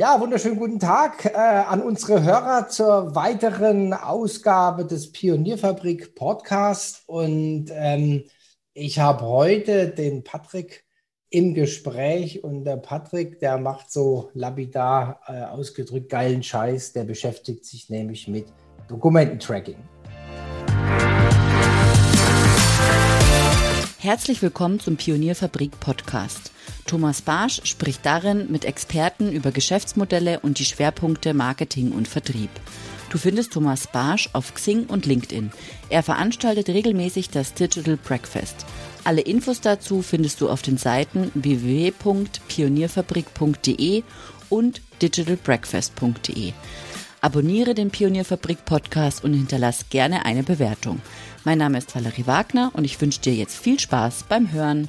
Ja, wunderschönen guten Tag äh, an unsere Hörer zur weiteren Ausgabe des Pionierfabrik Podcast. Und ähm, ich habe heute den Patrick im Gespräch und der Patrick, der macht so lapidar äh, ausgedrückt geilen Scheiß. Der beschäftigt sich nämlich mit Dokumententracking. Herzlich willkommen zum Pionierfabrik Podcast. Thomas Barsch spricht darin mit Experten über Geschäftsmodelle und die Schwerpunkte Marketing und Vertrieb. Du findest Thomas Barsch auf Xing und LinkedIn. Er veranstaltet regelmäßig das Digital Breakfast. Alle Infos dazu findest du auf den Seiten www.pionierfabrik.de und digitalbreakfast.de. Abonniere den Pionierfabrik Podcast und hinterlass gerne eine Bewertung. Mein Name ist Valerie Wagner und ich wünsche dir jetzt viel Spaß beim Hören.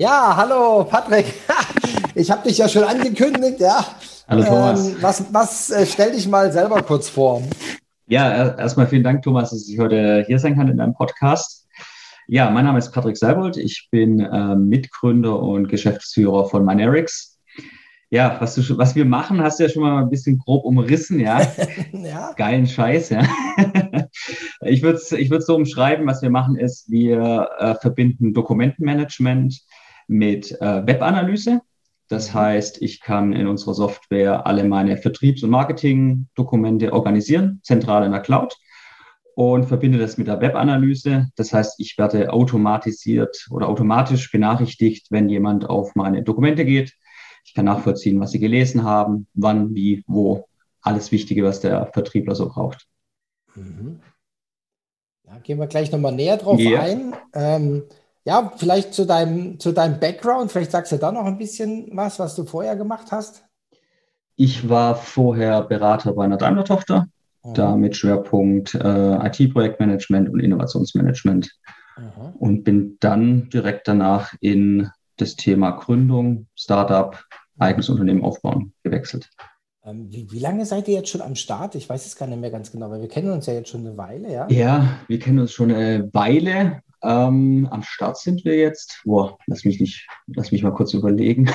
Ja, hallo Patrick. Ich habe dich ja schon angekündigt, ja. Hallo Thomas. Ähm, was was äh, stell dich mal selber kurz vor. Ja, erstmal vielen Dank, Thomas, dass ich heute hier sein kann in deinem Podcast. Ja, mein Name ist Patrick Seibold. Ich bin äh, Mitgründer und Geschäftsführer von Minerix. Ja, was, du, was wir machen, hast du ja schon mal ein bisschen grob umrissen, ja. ja. Geilen Scheiß, ja. ich würde es ich so umschreiben, was wir machen ist, wir äh, verbinden Dokumentenmanagement mit äh, Webanalyse. Das mhm. heißt, ich kann in unserer Software alle meine Vertriebs- und Marketing-Dokumente organisieren, zentral in der Cloud und verbinde das mit der Webanalyse. Das heißt, ich werde automatisiert oder automatisch benachrichtigt, wenn jemand auf meine Dokumente geht. Ich kann nachvollziehen, was sie gelesen haben, wann, wie, wo. Alles Wichtige, was der Vertriebler so braucht. Mhm. Ja, gehen wir gleich nochmal näher drauf ja. ein. Ähm, ja, vielleicht zu deinem, zu deinem Background, vielleicht sagst du da noch ein bisschen was, was du vorher gemacht hast. Ich war vorher Berater bei einer Daimler-Tochter, mhm. da mit Schwerpunkt äh, IT-Projektmanagement und Innovationsmanagement. Mhm. Und bin dann direkt danach in das Thema Gründung, Startup, eigenes Unternehmen aufbauen gewechselt. Ähm, wie, wie, lange seid ihr jetzt schon am Start? Ich weiß es gar nicht mehr ganz genau, weil wir kennen uns ja jetzt schon eine Weile, ja? Ja, wir kennen uns schon eine Weile. Ähm, am Start sind wir jetzt, boah, lass mich nicht, lass mich mal kurz überlegen.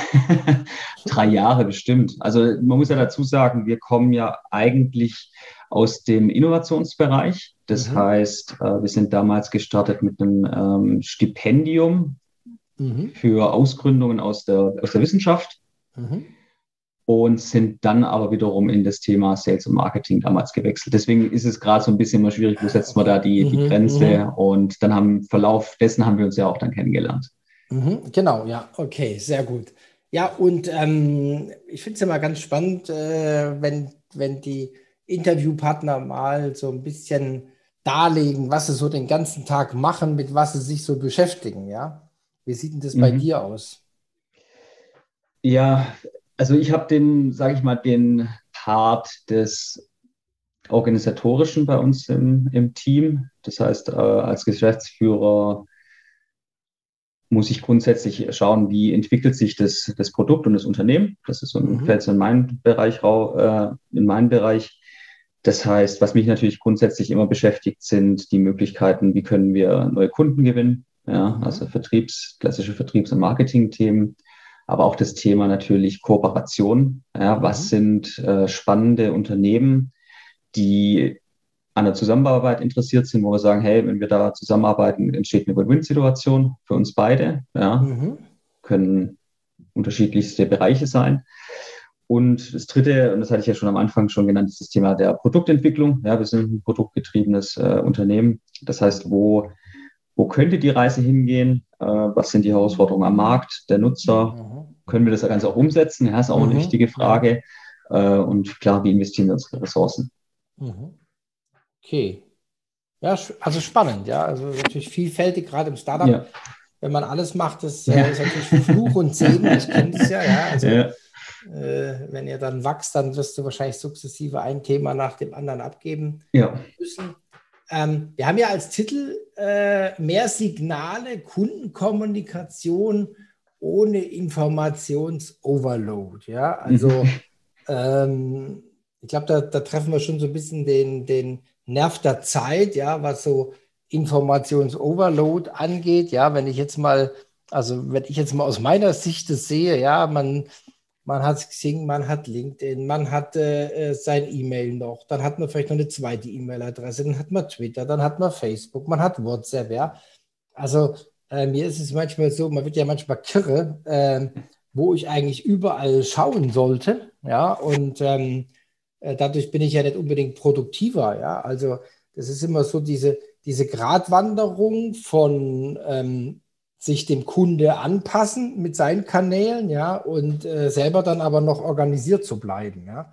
Drei Jahre bestimmt. Also man muss ja dazu sagen, wir kommen ja eigentlich aus dem Innovationsbereich. Das mhm. heißt, äh, wir sind damals gestartet mit einem ähm, Stipendium mhm. für Ausgründungen aus der, aus der Wissenschaft. Mhm und sind dann aber wiederum in das Thema Sales und Marketing damals gewechselt. Deswegen ist es gerade so ein bisschen mal schwierig, wo setzt man da die, die mhm, Grenze mhm. und dann haben im Verlauf dessen haben wir uns ja auch dann kennengelernt. Mhm, genau, ja, okay, sehr gut. Ja, und ähm, ich finde es ja mal ganz spannend, äh, wenn, wenn die Interviewpartner mal so ein bisschen darlegen, was sie so den ganzen Tag machen, mit was sie sich so beschäftigen, ja? Wie sieht denn das bei mhm. dir aus? Ja, also ich habe den, sage ich mal, den Part des organisatorischen bei uns im, im Team. Das heißt, äh, als Geschäftsführer muss ich grundsätzlich schauen, wie entwickelt sich das, das Produkt und das Unternehmen. Das ist so ein mhm. Feld in meinen Bereich, äh, in meinen Bereich. Das heißt, was mich natürlich grundsätzlich immer beschäftigt, sind die Möglichkeiten, wie können wir neue Kunden gewinnen. Ja, mhm. also Vertriebs, klassische Vertriebs- und Marketing-Themen aber auch das Thema natürlich Kooperation. Ja, was mhm. sind äh, spannende Unternehmen, die an der Zusammenarbeit interessiert sind, wo wir sagen, hey, wenn wir da zusammenarbeiten, entsteht eine Win-Win-Situation für uns beide. Ja, mhm. können unterschiedlichste Bereiche sein. Und das dritte, und das hatte ich ja schon am Anfang schon genannt, ist das Thema der Produktentwicklung. Ja, wir sind ein produktgetriebenes äh, Unternehmen. Das heißt, wo wo könnte die Reise hingehen? Äh, was sind die Herausforderungen am Markt, der Nutzer? Mhm. Können wir das Ganze auch umsetzen? Ja, ist auch mhm. eine wichtige Frage. Äh, und klar, wie investieren wir unsere Ressourcen? Mhm. Okay. Ja, also spannend, ja. Also natürlich vielfältig, gerade im Startup. Ja. Wenn man alles macht, das äh, ja. ist natürlich Fluch und Segen. Ich kenne das ja, ja. Also, ja. Äh, wenn ihr dann wächst, dann wirst du wahrscheinlich sukzessive ein Thema nach dem anderen abgeben müssen. Ähm, wir haben ja als Titel äh, mehr Signale, Kundenkommunikation ohne Informationsoverload. Ja, also mhm. ähm, ich glaube, da, da, treffen wir schon so ein bisschen den, den Nerv der Zeit, ja, was so Informationsoverload angeht. Ja, wenn ich jetzt mal Also wenn ich jetzt mal aus meiner Sicht das sehe, ja, man, man hat Xing, man hat LinkedIn, man hat äh, sein E-Mail noch, dann hat man vielleicht noch eine zweite E-Mail-Adresse, dann hat man Twitter, dann hat man Facebook, man hat WhatsApp, ja. Also äh, mir ist es manchmal so, man wird ja manchmal kirre, äh, wo ich eigentlich überall schauen sollte, ja, und ähm, äh, dadurch bin ich ja nicht unbedingt produktiver, ja. Also das ist immer so diese, diese Gratwanderung von ähm, sich dem Kunde anpassen mit seinen Kanälen, ja, und äh, selber dann aber noch organisiert zu bleiben, ja.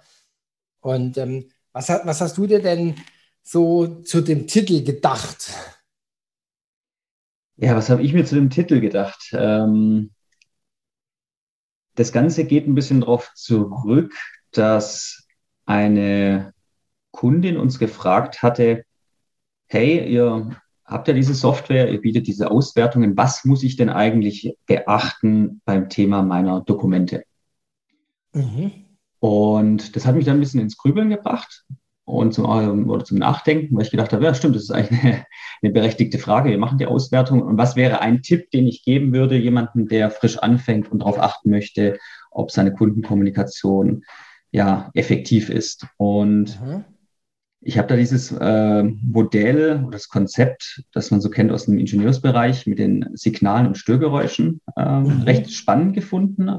Und ähm, was, was hast du dir denn so zu dem Titel gedacht? Ja, was habe ich mir zu dem Titel gedacht? Ähm, das Ganze geht ein bisschen darauf zurück, dass eine Kundin uns gefragt hatte, hey, ihr habt ja diese Software, ihr bietet diese Auswertungen, was muss ich denn eigentlich beachten beim Thema meiner Dokumente? Mhm. Und das hat mich dann ein bisschen ins Grübeln gebracht und zum, oder zum Nachdenken, weil ich gedacht habe, ja stimmt, das ist eigentlich eine, eine berechtigte Frage. Wir machen die Auswertung. Und was wäre ein Tipp, den ich geben würde, jemandem, der frisch anfängt und darauf achten möchte, ob seine Kundenkommunikation ja effektiv ist? Und mhm. Ich habe da dieses äh, Modell oder das Konzept, das man so kennt aus dem Ingenieursbereich mit den Signalen und Störgeräuschen, äh, mhm. recht spannend gefunden.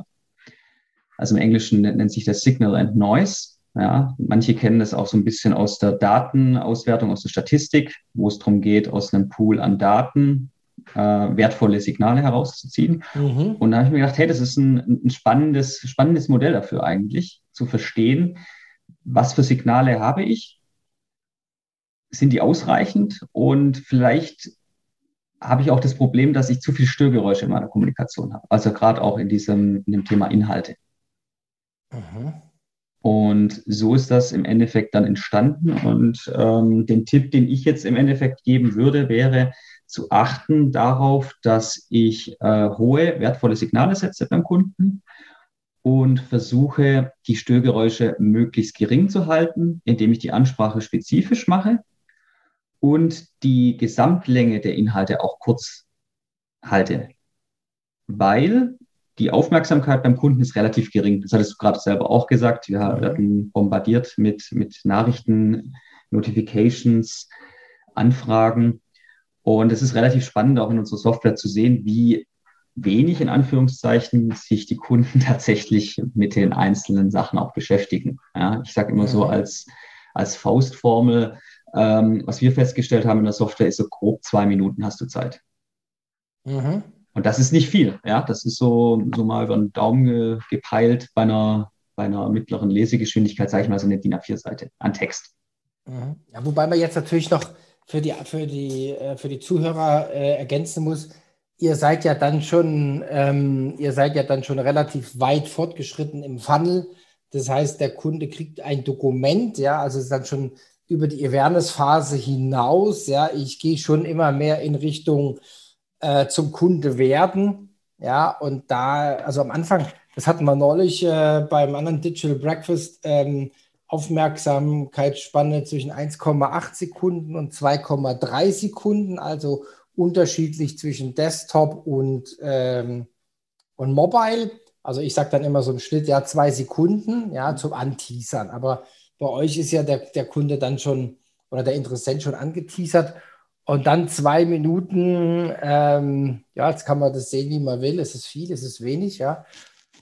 Also im Englischen nennt sich das Signal and Noise. Ja, manche kennen das auch so ein bisschen aus der Datenauswertung, aus der Statistik, wo es darum geht, aus einem Pool an Daten äh, wertvolle Signale herauszuziehen. Mhm. Und da habe ich mir gedacht, hey, das ist ein, ein spannendes, spannendes Modell dafür eigentlich, zu verstehen, was für Signale habe ich sind die ausreichend und vielleicht habe ich auch das Problem, dass ich zu viel Störgeräusche in meiner Kommunikation habe. Also gerade auch in diesem in dem Thema Inhalte. Mhm. Und so ist das im Endeffekt dann entstanden. Und ähm, den Tipp, den ich jetzt im Endeffekt geben würde, wäre zu achten darauf, dass ich äh, hohe, wertvolle Signale setze beim Kunden und versuche, die Störgeräusche möglichst gering zu halten, indem ich die Ansprache spezifisch mache und die Gesamtlänge der Inhalte auch kurz halte. Weil die Aufmerksamkeit beim Kunden ist relativ gering. Das hattest du gerade selber auch gesagt. Wir werden bombardiert mit, mit Nachrichten, Notifications, Anfragen. Und es ist relativ spannend, auch in unserer Software zu sehen, wie wenig in Anführungszeichen sich die Kunden tatsächlich mit den einzelnen Sachen auch beschäftigen. Ja, ich sage immer so als, als Faustformel, ähm, was wir festgestellt haben in der Software ist so grob zwei Minuten hast du Zeit. Mhm. Und das ist nicht viel. Ja, das ist so, so mal über den Daumen ge gepeilt bei einer, bei einer mittleren Lesegeschwindigkeit, sage ich mal, so eine DIN A4-Seite an Text. Mhm. Ja, wobei man jetzt natürlich noch für die, für die, äh, für die Zuhörer äh, ergänzen muss, ihr seid ja dann schon, ähm, ihr seid ja dann schon relativ weit fortgeschritten im Funnel. Das heißt, der Kunde kriegt ein Dokument, ja, also ist dann schon über die Awareness-Phase hinaus. Ja, ich gehe schon immer mehr in Richtung äh, zum Kunde werden. Ja, und da, also am Anfang, das hatten wir neulich äh, beim anderen Digital Breakfast, ähm, Aufmerksamkeitsspanne zwischen 1,8 Sekunden und 2,3 Sekunden, also unterschiedlich zwischen Desktop und, ähm, und Mobile. Also ich sage dann immer so im Schnitt ja zwei Sekunden, ja, zum Anteasern. Aber bei euch ist ja der, der Kunde dann schon oder der Interessent schon angeteasert. Und dann zwei Minuten, ähm, ja, jetzt kann man das sehen, wie man will. Es ist viel, es ist wenig, ja.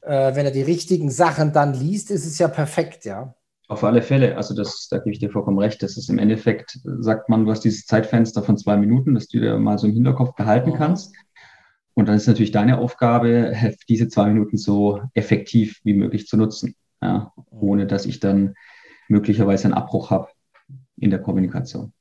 Äh, wenn er die richtigen Sachen dann liest, ist es ja perfekt, ja. Auf alle Fälle, also das, da gebe ich dir vollkommen recht. Das ist im Endeffekt, sagt man, du hast dieses Zeitfenster von zwei Minuten, das du dir mal so im Hinterkopf behalten mhm. kannst. Und dann ist natürlich deine Aufgabe, diese zwei Minuten so effektiv wie möglich zu nutzen, ja, ohne dass ich dann möglicherweise einen Abbruch habe in der Kommunikation.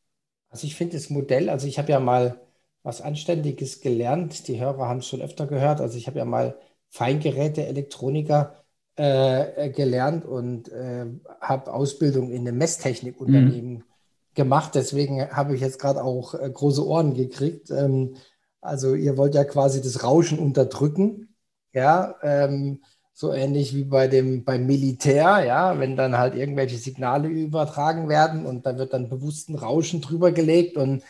Also ich finde das Modell, also ich habe ja mal was Anständiges gelernt. Die Hörer haben es schon öfter gehört. Also ich habe ja mal Feingeräte, Elektroniker äh, gelernt und äh, habe Ausbildung in einem Messtechnikunternehmen mhm. gemacht. Deswegen habe ich jetzt gerade auch äh, große Ohren gekriegt. Ähm, also ihr wollt ja quasi das Rauschen unterdrücken. Ja, ähm, so ähnlich wie bei dem, beim Militär, ja, wenn dann halt irgendwelche Signale übertragen werden und da wird dann bewusst ein Rauschen drüber gelegt und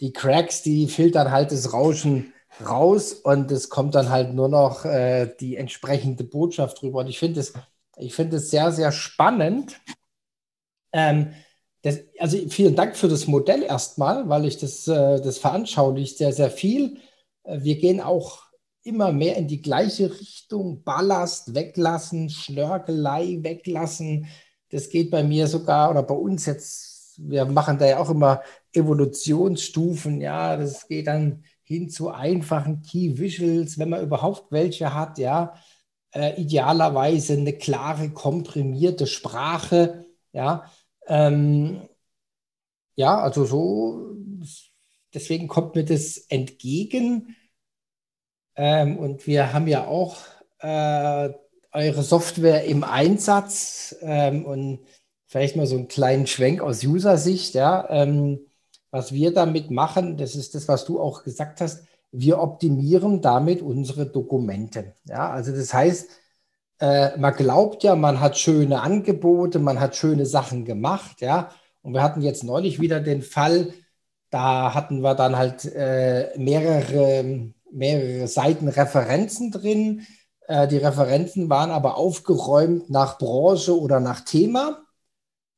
die Cracks, die filtern halt das Rauschen raus und es kommt dann halt nur noch äh, die entsprechende Botschaft drüber. Und ich finde es, ich finde es sehr, sehr spannend. Ähm, das, also vielen Dank für das Modell erstmal, weil ich das, äh, das veranschaulicht sehr, sehr viel. Äh, wir gehen auch immer mehr in die gleiche Richtung. Ballast weglassen, Schnörkelei weglassen. Das geht bei mir sogar oder bei uns jetzt, wir machen da ja auch immer Evolutionsstufen. Ja, das geht dann hin zu einfachen Key Visuals, wenn man überhaupt welche hat. Ja, äh, idealerweise eine klare, komprimierte Sprache. Ja, ähm, ja, also so, deswegen kommt mir das entgegen. Ähm, und wir haben ja auch äh, eure Software im Einsatz ähm, und vielleicht mal so einen kleinen Schwenk aus User-Sicht, ja. Ähm, was wir damit machen, das ist das, was du auch gesagt hast, wir optimieren damit unsere Dokumente. Ja, also das heißt, äh, man glaubt ja, man hat schöne Angebote, man hat schöne Sachen gemacht, ja. Und wir hatten jetzt neulich wieder den Fall, da hatten wir dann halt äh, mehrere mehrere Seiten Referenzen drin. Äh, die Referenzen waren aber aufgeräumt nach Branche oder nach Thema.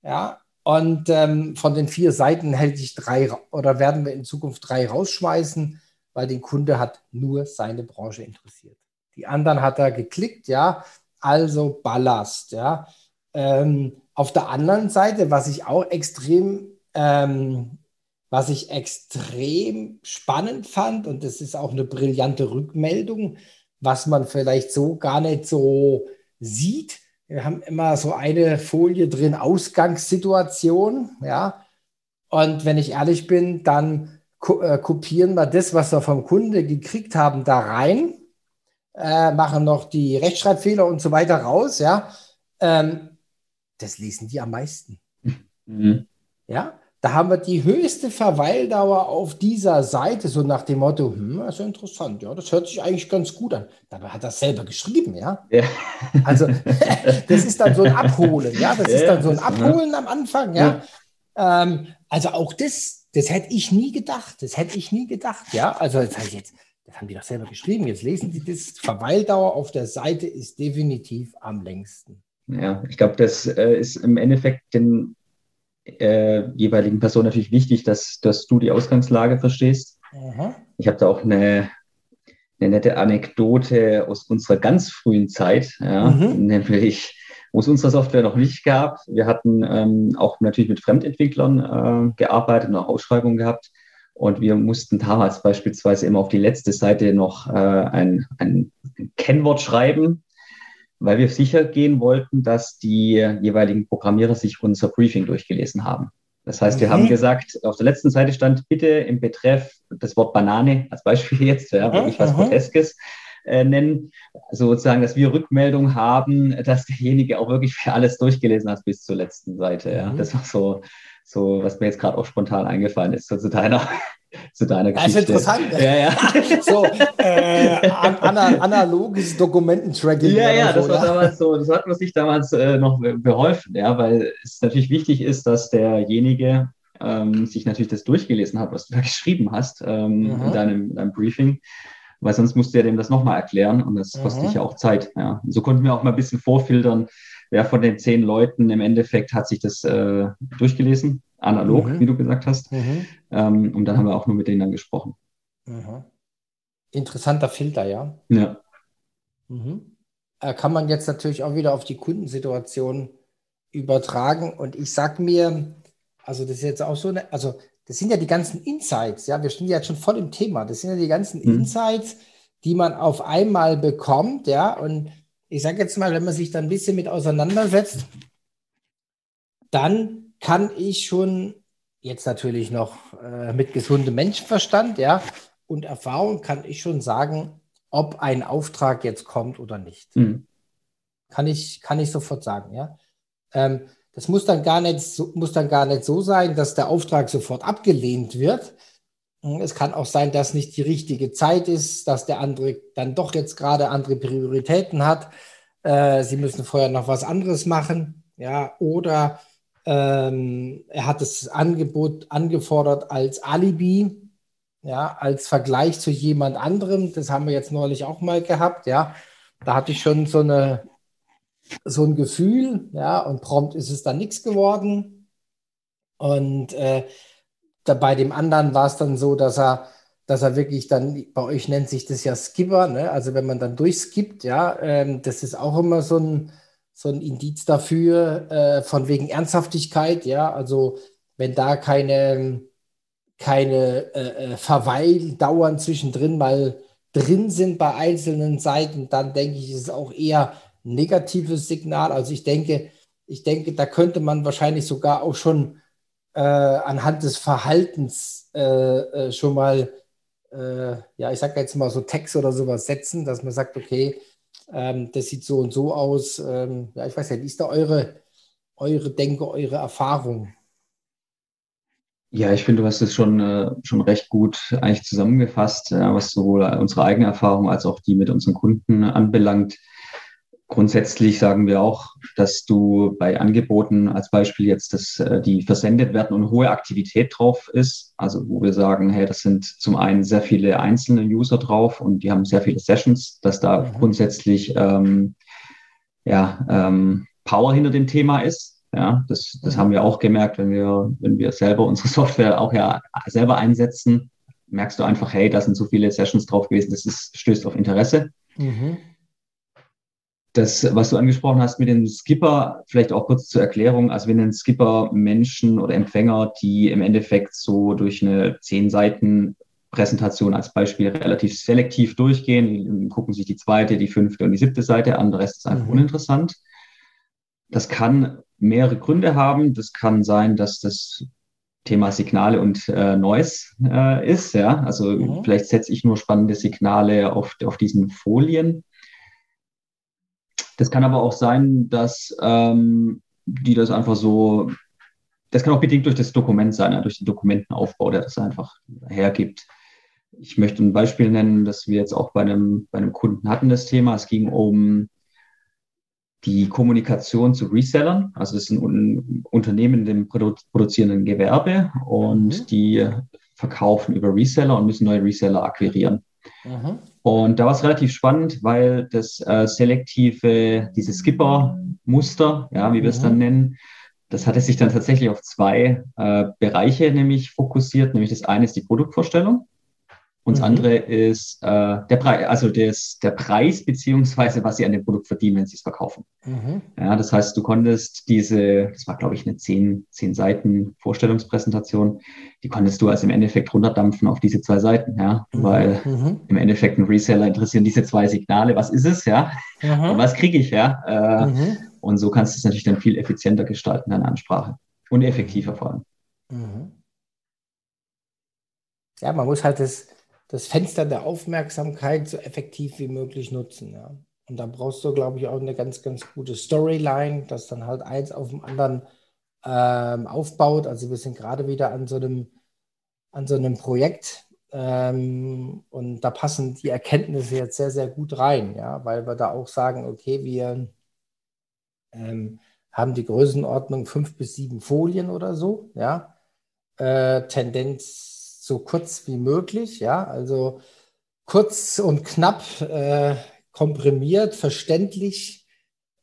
Ja, und ähm, von den vier Seiten hätte ich drei oder werden wir in Zukunft drei rausschmeißen, weil den Kunde hat nur seine Branche interessiert. Die anderen hat er geklickt, ja, also Ballast, ja. Ähm, auf der anderen Seite, was ich auch extrem ähm, was ich extrem spannend fand, und das ist auch eine brillante Rückmeldung, was man vielleicht so gar nicht so sieht. Wir haben immer so eine Folie drin, Ausgangssituation, ja. Und wenn ich ehrlich bin, dann äh, kopieren wir das, was wir vom Kunde gekriegt haben, da rein, äh, machen noch die Rechtschreibfehler und so weiter raus, ja. Ähm, das lesen die am meisten. Mhm. Ja, da haben wir die höchste Verweildauer auf dieser Seite, so nach dem Motto, hm, das ist ja interessant, ja, das hört sich eigentlich ganz gut an. Dabei hat er selber geschrieben, ja. ja. Also das ist dann so ein Abholen, ja, das ja, ist dann so ein Abholen am Anfang, ja. ja. Ähm, also auch das, das hätte ich nie gedacht, das hätte ich nie gedacht, ja. Also das heißt jetzt, das haben die doch selber geschrieben, jetzt lesen die das, Verweildauer auf der Seite ist definitiv am längsten. Ja, ich glaube, das äh, ist im Endeffekt den äh, jeweiligen Person natürlich wichtig, dass, dass du die Ausgangslage verstehst. Aha. Ich habe da auch eine, eine nette Anekdote aus unserer ganz frühen Zeit, ja, mhm. nämlich wo es unsere Software noch nicht gab. Wir hatten ähm, auch natürlich mit Fremdentwicklern äh, gearbeitet und auch Ausschreibungen gehabt. Und wir mussten damals beispielsweise immer auf die letzte Seite noch äh, ein, ein Kennwort schreiben, weil wir sicher gehen wollten, dass die jeweiligen Programmierer sich unser Briefing durchgelesen haben. Das heißt, wir haben mhm. gesagt, auf der letzten Seite stand bitte im Betreff das Wort Banane als Beispiel jetzt, ja, wirklich was Groteskes äh, nennen. Also sozusagen, dass wir Rückmeldung haben, dass derjenige auch wirklich für alles durchgelesen hat bis zur letzten Seite. Ja. Mhm. Das war so, so, was mir jetzt gerade auch spontan eingefallen ist, so zu deiner zu deiner Geschichte. Das ist interessant. Ja, ja. so, äh, analoges Dokumententracking. Ja, ja, so, das war ja. damals so, das hat man sich damals äh, noch beholfen, ja, weil es natürlich wichtig ist, dass derjenige ähm, sich natürlich das durchgelesen hat, was du da geschrieben hast ähm, mhm. in, deinem, in, deinem, Briefing, weil sonst musst du ja dem das nochmal erklären und das kostet mhm. dich ja auch Zeit. Ja. So konnten wir auch mal ein bisschen vorfiltern, wer von den zehn Leuten im Endeffekt hat sich das äh, durchgelesen analog, mhm. wie du gesagt hast. Mhm. Ähm, und dann haben wir auch nur mit denen dann gesprochen. Mhm. Interessanter Filter, ja. Ja. Mhm. Äh, kann man jetzt natürlich auch wieder auf die Kundensituation übertragen. Und ich sage mir, also das ist jetzt auch so eine, also das sind ja die ganzen Insights, ja, wir stehen ja jetzt schon voll im Thema. Das sind ja die ganzen mhm. Insights, die man auf einmal bekommt, ja. Und ich sage jetzt mal, wenn man sich da ein bisschen mit auseinandersetzt, dann kann ich schon jetzt natürlich noch äh, mit gesundem Menschenverstand, ja, und Erfahrung kann ich schon sagen, ob ein Auftrag jetzt kommt oder nicht. Mhm. Kann ich, kann ich sofort sagen, ja. Ähm, das muss dann gar nicht so, muss dann gar nicht so sein, dass der Auftrag sofort abgelehnt wird. Hm, es kann auch sein, dass nicht die richtige Zeit ist, dass der andere dann doch jetzt gerade andere Prioritäten hat. Äh, Sie müssen vorher noch was anderes machen, ja, oder ähm, er hat das Angebot angefordert als Alibi. ja, als Vergleich zu jemand anderem. Das haben wir jetzt neulich auch mal gehabt, ja. Da hatte ich schon so eine, so ein Gefühl, ja, und prompt ist es dann nichts geworden. Und äh, da bei dem anderen war es dann so, dass er, dass er wirklich dann, bei euch nennt sich das ja Skipper, ne? also wenn man dann durchskippt, ja, ähm, das ist auch immer so ein, so ein Indiz dafür, äh, von wegen Ernsthaftigkeit, ja, also wenn da keine, keine äh, äh Verweildauern zwischendrin mal drin sind bei einzelnen Seiten, dann denke ich, ist es auch eher ein negatives Signal. Also ich denke, ich denke, da könnte man wahrscheinlich sogar auch schon äh, anhand des Verhaltens äh, äh, schon mal, äh, ja, ich sage jetzt mal so Text oder sowas setzen, dass man sagt, okay, ähm, das sieht so und so aus. Ähm, ja, ich weiß ja, wie ist da eure, eure Denke, eure Erfahrung? Ja, ich finde, du hast es schon, äh, schon recht gut eigentlich zusammengefasst, äh, was sowohl unsere eigene Erfahrung als auch die mit unseren Kunden anbelangt. Grundsätzlich sagen wir auch, dass du bei Angeboten als Beispiel jetzt, dass äh, die versendet werden und hohe Aktivität drauf ist. Also wo wir sagen, hey, das sind zum einen sehr viele einzelne User drauf und die haben sehr viele Sessions, dass da mhm. grundsätzlich ähm, ja, ähm, Power hinter dem Thema ist. Ja, das, das mhm. haben wir auch gemerkt, wenn wir, wenn wir selber unsere Software auch ja selber einsetzen, merkst du einfach, hey, da sind so viele Sessions drauf gewesen, das ist, stößt auf Interesse. Mhm das, was du angesprochen hast mit dem Skipper, vielleicht auch kurz zur Erklärung. Also wir nennen Skipper Menschen oder Empfänger, die im Endeffekt so durch eine zehn Seiten Präsentation als Beispiel relativ selektiv durchgehen, gucken sich die zweite, die fünfte und die siebte Seite an, der Rest ist einfach mhm. uninteressant. Das kann mehrere Gründe haben. Das kann sein, dass das Thema Signale und äh, Noise äh, ist. Ja, also mhm. vielleicht setze ich nur spannende Signale auf, auf diesen Folien das kann aber auch sein, dass ähm, die das einfach so, das kann auch bedingt durch das Dokument sein, ja, durch den Dokumentenaufbau, der das einfach hergibt. Ich möchte ein Beispiel nennen, das wir jetzt auch bei einem, bei einem Kunden hatten, das Thema. Es ging um die Kommunikation zu Resellern. Also das sind ein Unternehmen in dem produzierenden Gewerbe und mhm. die verkaufen über Reseller und müssen neue Reseller akquirieren. Mhm. Und da war es relativ spannend, weil das äh, selektive, dieses Skipper-Muster, ja, wie wir es dann mhm. nennen, das hatte sich dann tatsächlich auf zwei äh, Bereiche nämlich fokussiert. Nämlich das eine ist die Produktvorstellung und das mhm. andere ist äh, der Preis, also des, der Preis beziehungsweise was sie an dem Produkt verdienen, wenn sie es verkaufen. Mhm. Ja, das heißt, du konntest diese, das war glaube ich eine zehn, zehn Seiten Vorstellungspräsentation, die konntest du also im Endeffekt runterdampfen auf diese zwei Seiten, ja, mhm. weil mhm. im Endeffekt ein Reseller interessieren diese zwei Signale, was ist es, ja, mhm. und was kriege ich, ja, äh, mhm. und so kannst du es natürlich dann viel effizienter gestalten, deine Ansprache und effektiver vor allem. Ja, man muss halt das das Fenster der Aufmerksamkeit so effektiv wie möglich nutzen. Ja. Und da brauchst du, glaube ich, auch eine ganz, ganz gute Storyline, dass dann halt eins auf dem anderen ähm, aufbaut. Also wir sind gerade wieder an so einem, an so einem Projekt ähm, und da passen die Erkenntnisse jetzt sehr, sehr gut rein, ja, weil wir da auch sagen, okay, wir ähm, haben die Größenordnung fünf bis sieben Folien oder so, ja. Äh, Tendenz so kurz wie möglich, ja, also kurz und knapp äh, komprimiert, verständlich,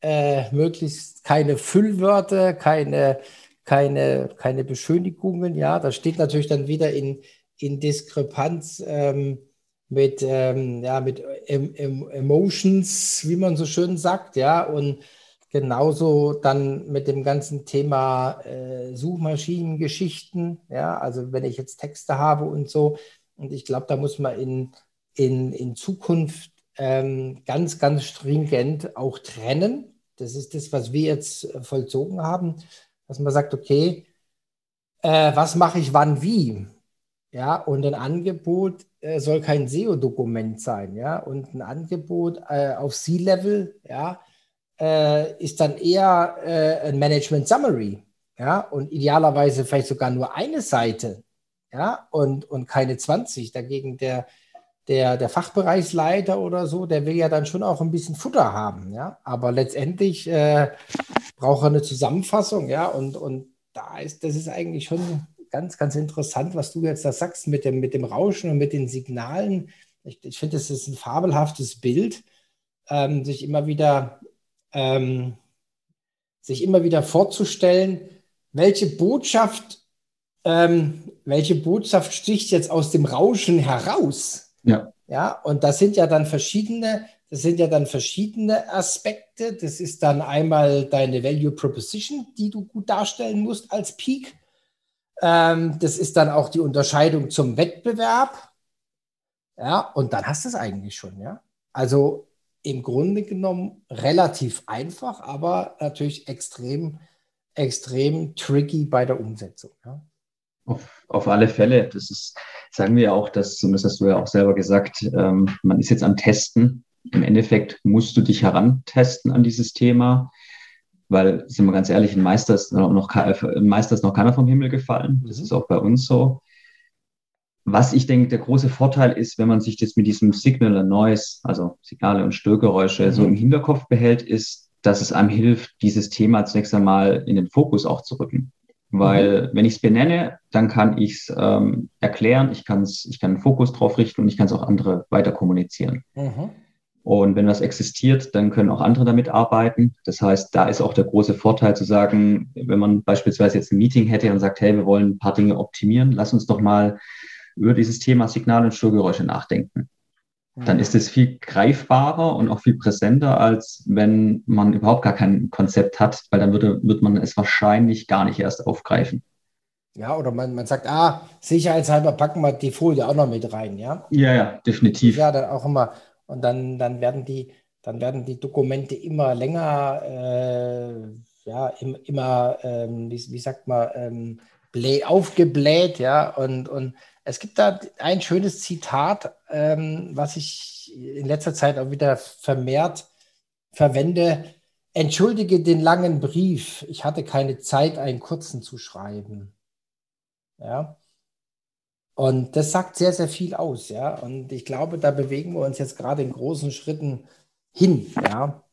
äh, möglichst keine Füllwörter, keine, keine, keine Beschönigungen, ja, das steht natürlich dann wieder in, in Diskrepanz ähm, mit, ähm, ja, mit em Emotions, wie man so schön sagt, ja, und Genauso dann mit dem ganzen Thema äh, Suchmaschinengeschichten, ja, also wenn ich jetzt Texte habe und so. Und ich glaube, da muss man in, in, in Zukunft ähm, ganz, ganz stringent auch trennen. Das ist das, was wir jetzt vollzogen haben, dass man sagt, okay, äh, was mache ich wann wie? Ja, und ein Angebot äh, soll kein SEO-Dokument sein, ja, und ein Angebot äh, auf C-Level, ja, äh, ist dann eher äh, ein Management Summary, ja, und idealerweise vielleicht sogar nur eine Seite, ja, und, und keine 20. Dagegen der, der, der Fachbereichsleiter oder so, der will ja dann schon auch ein bisschen Futter haben, ja, aber letztendlich äh, braucht er eine Zusammenfassung, ja, und, und da ist, das ist eigentlich schon ganz, ganz interessant, was du jetzt da sagst mit dem, mit dem Rauschen und mit den Signalen. Ich, ich finde, es ist ein fabelhaftes Bild, ähm, sich immer wieder, ähm, sich immer wieder vorzustellen, welche Botschaft, ähm, welche Botschaft sticht jetzt aus dem Rauschen heraus? Ja. Ja, und das sind ja dann verschiedene, das sind ja dann verschiedene Aspekte. Das ist dann einmal deine Value Proposition, die du gut darstellen musst als Peak. Ähm, das ist dann auch die Unterscheidung zum Wettbewerb. Ja, und dann hast du es eigentlich schon, ja. Also im Grunde genommen relativ einfach, aber natürlich extrem, extrem tricky bei der Umsetzung. Ja. Auf, auf alle Fälle. Das ist, sagen wir ja auch, dass, das hast du ja auch selber gesagt, ähm, man ist jetzt am Testen. Im Endeffekt musst du dich herantesten an dieses Thema, weil, sind wir ganz ehrlich, ein Meister ist noch, ein Meister ist noch keiner vom Himmel gefallen. Das mhm. ist auch bei uns so. Was ich denke, der große Vorteil ist, wenn man sich das mit diesem Signal and Noise, also Signale und Störgeräusche, mhm. so im Hinterkopf behält, ist, dass es einem hilft, dieses Thema zunächst einmal in den Fokus auch zu rücken. Weil mhm. wenn ich es benenne, dann kann ich es ähm, erklären, ich, kann's, ich kann einen Fokus drauf richten und ich kann es auch andere weiter kommunizieren. Mhm. Und wenn was existiert, dann können auch andere damit arbeiten. Das heißt, da ist auch der große Vorteil zu sagen, wenn man beispielsweise jetzt ein Meeting hätte und sagt, hey, wir wollen ein paar Dinge optimieren, lass uns doch mal über dieses Thema Signal- und Störgeräusche nachdenken dann ist es viel greifbarer und auch viel präsenter, als wenn man überhaupt gar kein Konzept hat, weil dann würde, wird man es wahrscheinlich gar nicht erst aufgreifen. Ja, oder man, man sagt, ah, sicherheitshalber packen wir die Folie auch noch mit rein, ja? Ja, ja, definitiv. Ja, dann auch immer. Und dann, dann werden die, dann werden die Dokumente immer länger, äh, ja, im, immer, ähm, wie, wie, sagt man, ähm, aufgebläht, ja, und, und es gibt da ein schönes Zitat, ähm, was ich in letzter Zeit auch wieder vermehrt verwende. Entschuldige den langen Brief. Ich hatte keine Zeit, einen kurzen zu schreiben. Ja. Und das sagt sehr, sehr viel aus, ja. Und ich glaube, da bewegen wir uns jetzt gerade in großen Schritten hin, ja.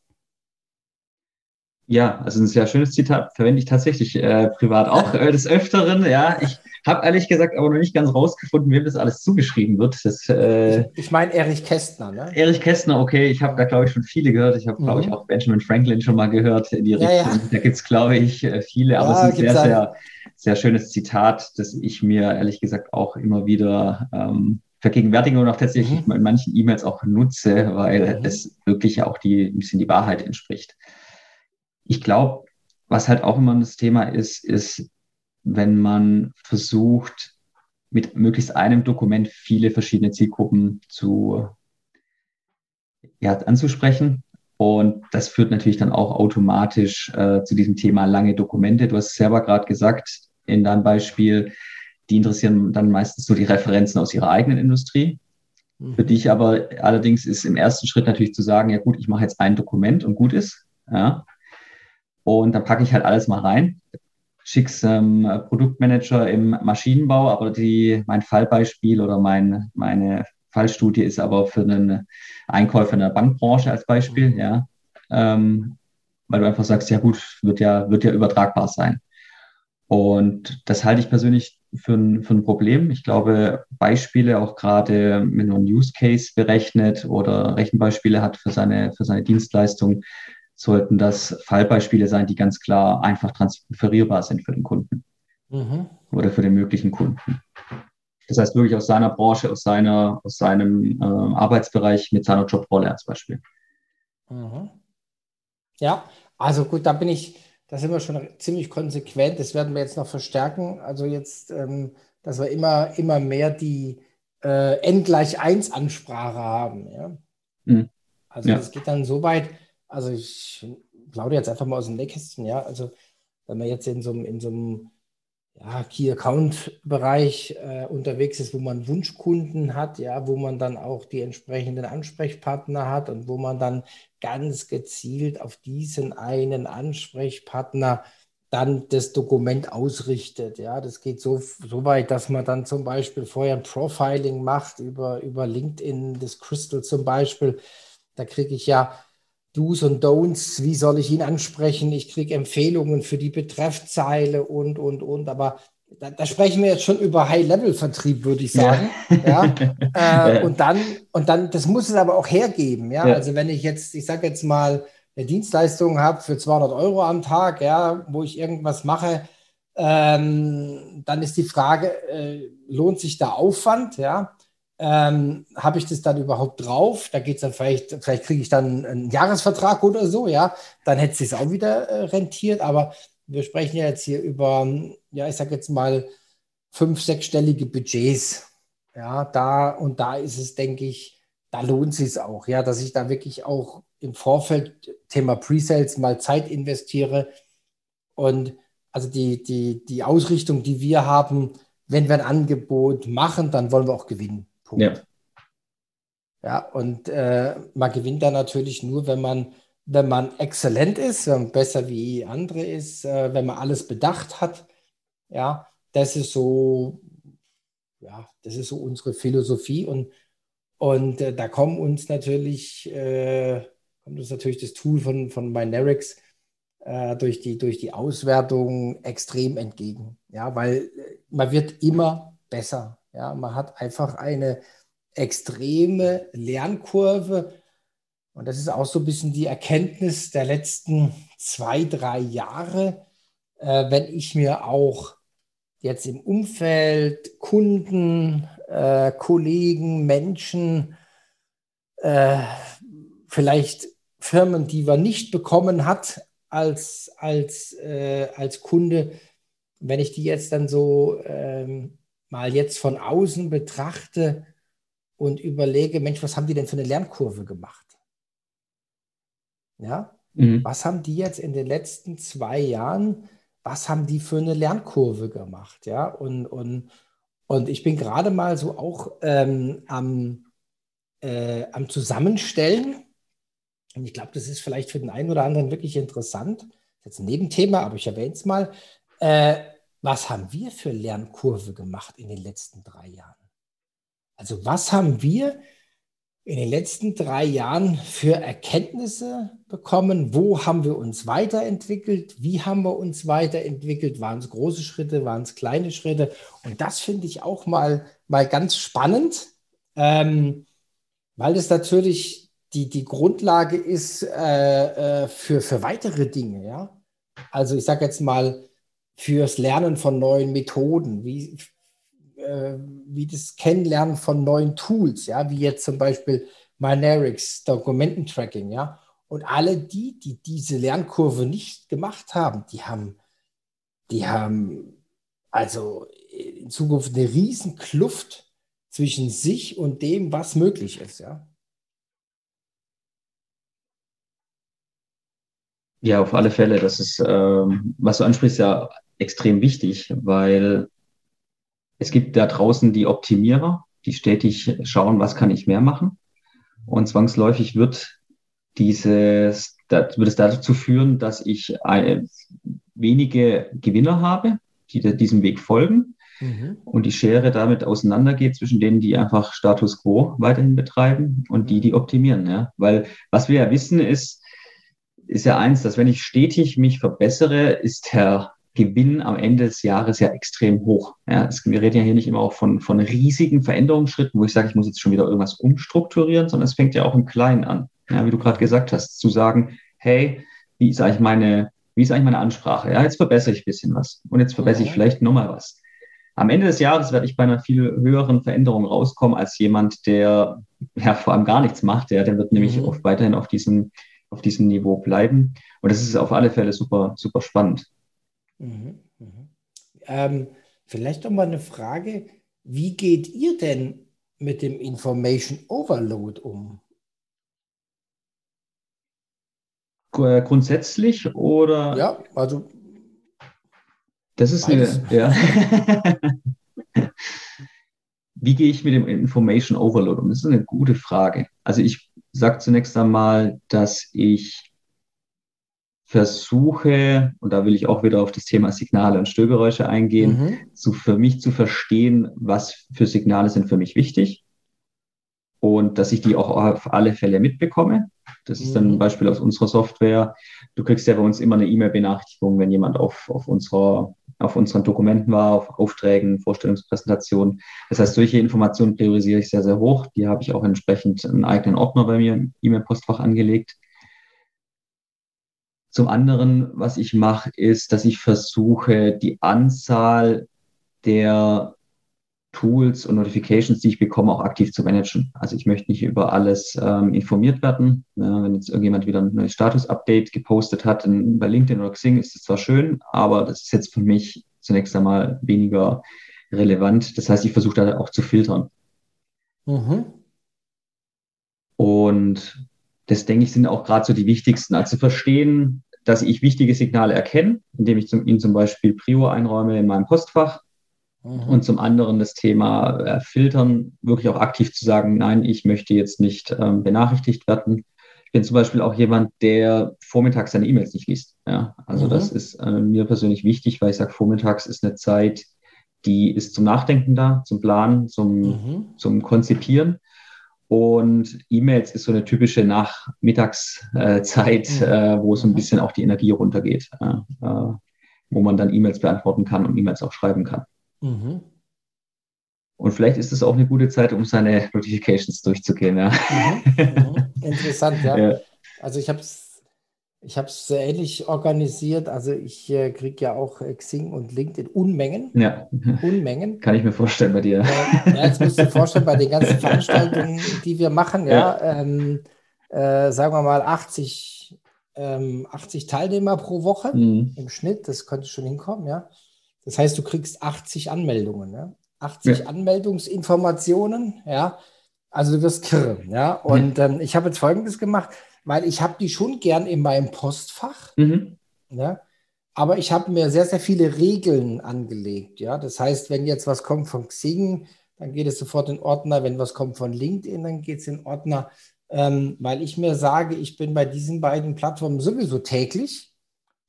Ja, also ein sehr schönes Zitat verwende ich tatsächlich äh, privat auch äh, des Öfteren. Ja, ich habe ehrlich gesagt aber noch nicht ganz rausgefunden, wem das alles zugeschrieben wird. Das, äh, ich meine Erich Kästner, ne? Erich Kästner, okay. Ich habe da, glaube ich, schon viele gehört. Ich habe, mhm. glaube ich, auch Benjamin Franklin schon mal gehört in die Richtung. Ja, ja. Da gibt es, glaube ich, äh, viele, aber ja, es ist ein sehr, sehr, sehr schönes Zitat, das ich mir ehrlich gesagt auch immer wieder ähm, vergegenwärtige und auch tatsächlich mhm. in manchen E-Mails auch nutze, weil mhm. es wirklich auch die, ein bisschen die Wahrheit entspricht ich glaube, was halt auch immer das Thema ist, ist, wenn man versucht, mit möglichst einem Dokument viele verschiedene Zielgruppen zu, ja, anzusprechen. Und das führt natürlich dann auch automatisch äh, zu diesem Thema lange Dokumente. Du hast selber gerade gesagt, in deinem Beispiel, die interessieren dann meistens so die Referenzen aus ihrer eigenen Industrie. Mhm. Für dich aber allerdings ist im ersten Schritt natürlich zu sagen, ja gut, ich mache jetzt ein Dokument und gut ist. Ja. Und dann packe ich halt alles mal rein, schick's ähm, Produktmanager im Maschinenbau, aber die, mein Fallbeispiel oder mein, meine Fallstudie ist aber für einen Einkäufer in der Bankbranche als Beispiel, mhm. ja. Ähm, weil du einfach sagst, ja gut, wird ja, wird ja übertragbar sein. Und das halte ich persönlich für ein, für ein Problem. Ich glaube, Beispiele, auch gerade wenn man einen Use Case berechnet oder Rechenbeispiele hat für seine, für seine Dienstleistung, sollten das Fallbeispiele sein, die ganz klar einfach transferierbar sind für den Kunden mhm. oder für den möglichen Kunden. Das heißt wirklich aus seiner Branche, aus, seiner, aus seinem äh, Arbeitsbereich mit seiner Jobrolle als Beispiel. Mhm. Ja, also gut, da bin ich, da sind wir schon ziemlich konsequent. Das werden wir jetzt noch verstärken. Also jetzt, ähm, dass wir immer, immer mehr die äh, N gleich 1 Ansprache haben. Ja? Mhm. Also ja. das geht dann so weit, also ich plaudere jetzt einfach mal aus dem Nähkästchen, ja. Also wenn man jetzt in so einem, in so einem ja, Key-Account-Bereich äh, unterwegs ist, wo man Wunschkunden hat, ja, wo man dann auch die entsprechenden Ansprechpartner hat und wo man dann ganz gezielt auf diesen einen Ansprechpartner dann das Dokument ausrichtet. Ja, das geht so, so weit, dass man dann zum Beispiel vorher ein Profiling macht über, über LinkedIn, das Crystal zum Beispiel. Da kriege ich ja Do's und Don'ts, wie soll ich ihn ansprechen? Ich kriege Empfehlungen für die Betreffzeile und, und, und. Aber da, da, sprechen wir jetzt schon über High-Level-Vertrieb, würde ich sagen. Ja. ja. Äh, und dann, und dann, das muss es aber auch hergeben. Ja? ja. Also wenn ich jetzt, ich sage jetzt mal, eine Dienstleistung habe für 200 Euro am Tag, ja, wo ich irgendwas mache, ähm, dann ist die Frage, äh, lohnt sich der Aufwand? Ja? Ähm, habe ich das dann überhaupt drauf? Da geht es dann vielleicht, vielleicht kriege ich dann einen Jahresvertrag oder so, ja, dann hätte es sich auch wieder äh, rentiert, aber wir sprechen ja jetzt hier über, ja, ich sage jetzt mal, fünf-, sechsstellige Budgets. Ja, da und da ist es, denke ich, da lohnt es sich auch, ja, dass ich da wirklich auch im Vorfeld Thema Pre-Sales mal Zeit investiere. Und also die, die, die Ausrichtung, die wir haben, wenn wir ein Angebot machen, dann wollen wir auch gewinnen. Punkt. Ja. Ja, und äh, man gewinnt dann natürlich nur, wenn man wenn man exzellent ist, wenn man besser wie andere ist, äh, wenn man alles bedacht hat. Ja, das ist so, ja, das ist so unsere Philosophie und, und äh, da kommen uns natürlich, äh, kommt uns natürlich das Tool von, von Minerics äh, durch, die, durch die Auswertung extrem entgegen. Ja, weil äh, man wird immer besser. Ja, man hat einfach eine extreme Lernkurve. Und das ist auch so ein bisschen die Erkenntnis der letzten zwei, drei Jahre, äh, wenn ich mir auch jetzt im Umfeld Kunden, äh, Kollegen, Menschen, äh, vielleicht Firmen, die man nicht bekommen hat als, als, äh, als Kunde, wenn ich die jetzt dann so ähm, mal jetzt von außen betrachte und überlege, Mensch, was haben die denn für eine Lernkurve gemacht? Ja? Mhm. Was haben die jetzt in den letzten zwei Jahren, was haben die für eine Lernkurve gemacht? Ja, und, und, und ich bin gerade mal so auch ähm, am, äh, am Zusammenstellen. Und ich glaube, das ist vielleicht für den einen oder anderen wirklich interessant. Das ist jetzt ein Nebenthema, aber ich erwähne es mal. Äh, was haben wir für Lernkurve gemacht in den letzten drei Jahren? Also was haben wir in den letzten drei Jahren für Erkenntnisse bekommen? Wo haben wir uns weiterentwickelt? Wie haben wir uns weiterentwickelt? Waren es große Schritte? Waren es kleine Schritte? Und das finde ich auch mal, mal ganz spannend, ähm, weil es natürlich die, die Grundlage ist äh, äh, für, für weitere Dinge. Ja? Also ich sage jetzt mal, fürs Lernen von neuen Methoden. Wie, äh, wie das Kennenlernen von neuen Tools, ja, wie jetzt zum Beispiel Minerics, Dokumententracking, ja. Und alle die, die diese Lernkurve nicht gemacht haben, die haben, die haben also in Zukunft eine riesen Kluft zwischen sich und dem, was möglich ist, ja. Ja, auf alle Fälle. Das ist, ähm, was du ansprichst, ja extrem wichtig, weil es gibt da draußen die Optimierer, die stetig schauen, was kann ich mehr machen. Und zwangsläufig wird dieses, das, wird es dazu führen, dass ich eine, wenige Gewinner habe, die diesem Weg folgen mhm. und die Schere damit auseinandergeht zwischen denen, die einfach Status quo weiterhin betreiben und die, die optimieren. Ja? Weil was wir ja wissen ist, ist ja eins, dass wenn ich stetig mich verbessere, ist der Gewinn am Ende des Jahres ja extrem hoch. Ja, es, wir reden ja hier nicht immer auch von, von riesigen Veränderungsschritten, wo ich sage, ich muss jetzt schon wieder irgendwas umstrukturieren, sondern es fängt ja auch im Kleinen an. Ja, wie du gerade gesagt hast, zu sagen, hey, wie ist eigentlich meine, wie ist eigentlich meine Ansprache? Ja, jetzt verbessere ich ein bisschen was und jetzt verbessere ja. ich vielleicht nochmal was. Am Ende des Jahres werde ich bei einer viel höheren Veränderung rauskommen als jemand, der ja vor allem gar nichts macht. Ja, der wird nämlich mhm. oft weiterhin auf diesem, auf diesem Niveau bleiben. Und das ist auf alle Fälle super, super spannend. Mhm, mhm. Ähm, vielleicht noch mal eine Frage. Wie geht ihr denn mit dem Information Overload um? Äh, grundsätzlich oder? Ja, also. Das ist beides. eine. Ja. Wie gehe ich mit dem Information Overload um? Das ist eine gute Frage. Also ich sage zunächst einmal, dass ich versuche, und da will ich auch wieder auf das Thema Signale und Störgeräusche eingehen, mhm. zu, für mich zu verstehen, was für Signale sind für mich wichtig und dass ich die auch auf alle Fälle mitbekomme. Das ist dann ein mhm. Beispiel aus unserer Software. Du kriegst ja bei uns immer eine E-Mail-Benachrichtigung, wenn jemand auf, auf unserer auf unseren Dokumenten war, auf Aufträgen, Vorstellungspräsentationen. Das heißt, solche Informationen priorisiere ich sehr, sehr hoch. Die habe ich auch entsprechend einen eigenen Ordner bei mir im E-Mail-Postfach angelegt. Zum anderen, was ich mache, ist, dass ich versuche, die Anzahl der Tools und Notifications, die ich bekomme, auch aktiv zu managen. Also ich möchte nicht über alles ähm, informiert werden. Ja, wenn jetzt irgendjemand wieder ein neues Status-Update gepostet hat in, bei LinkedIn oder Xing, ist es zwar schön, aber das ist jetzt für mich zunächst einmal weniger relevant. Das heißt, ich versuche da auch zu filtern. Mhm. Und das denke ich, sind auch gerade so die wichtigsten. Also verstehen, dass ich wichtige Signale erkenne, indem ich zum, ihnen zum Beispiel Prio einräume in meinem Postfach. Mhm. Und zum anderen das Thema äh, Filtern, wirklich auch aktiv zu sagen, nein, ich möchte jetzt nicht ähm, benachrichtigt werden. Ich bin zum Beispiel auch jemand, der vormittags seine E-Mails nicht liest. Ja, also mhm. das ist äh, mir persönlich wichtig, weil ich sage, vormittags ist eine Zeit, die ist zum Nachdenken da, zum Planen, zum, mhm. zum Konzipieren. Und E-Mails ist so eine typische Nachmittagszeit, mhm. äh, wo so ein mhm. bisschen auch die Energie runtergeht, äh, äh, wo man dann E-Mails beantworten kann und E-Mails auch schreiben kann. Mhm. Und vielleicht ist es auch eine gute Zeit, um seine Notifications durchzugehen. Ja. Mhm. Mhm. Interessant, ja. ja. Also ich habe es ich habe es ähnlich organisiert. Also ich äh, kriege ja auch äh, Xing und LinkedIn Unmengen. Ja. Unmengen. Kann ich mir vorstellen bei dir. Äh, ja, jetzt musst du dir vorstellen, bei den ganzen Veranstaltungen, die wir machen, ja, ja ähm, äh, sagen wir mal 80, ähm, 80 Teilnehmer pro Woche mhm. im Schnitt. Das könnte schon hinkommen, ja. Das heißt, du kriegst 80 Anmeldungen, ja. 80 ja. Anmeldungsinformationen, ja. Also du wirst kirre, ja. Und ähm, ich habe jetzt Folgendes gemacht weil ich habe die schon gern in meinem Postfach. Mhm. Ja? Aber ich habe mir sehr, sehr viele Regeln angelegt. Ja? Das heißt, wenn jetzt was kommt von Xing, dann geht es sofort in Ordner. Wenn was kommt von LinkedIn, dann geht es in Ordner. Ähm, weil ich mir sage, ich bin bei diesen beiden Plattformen sowieso täglich.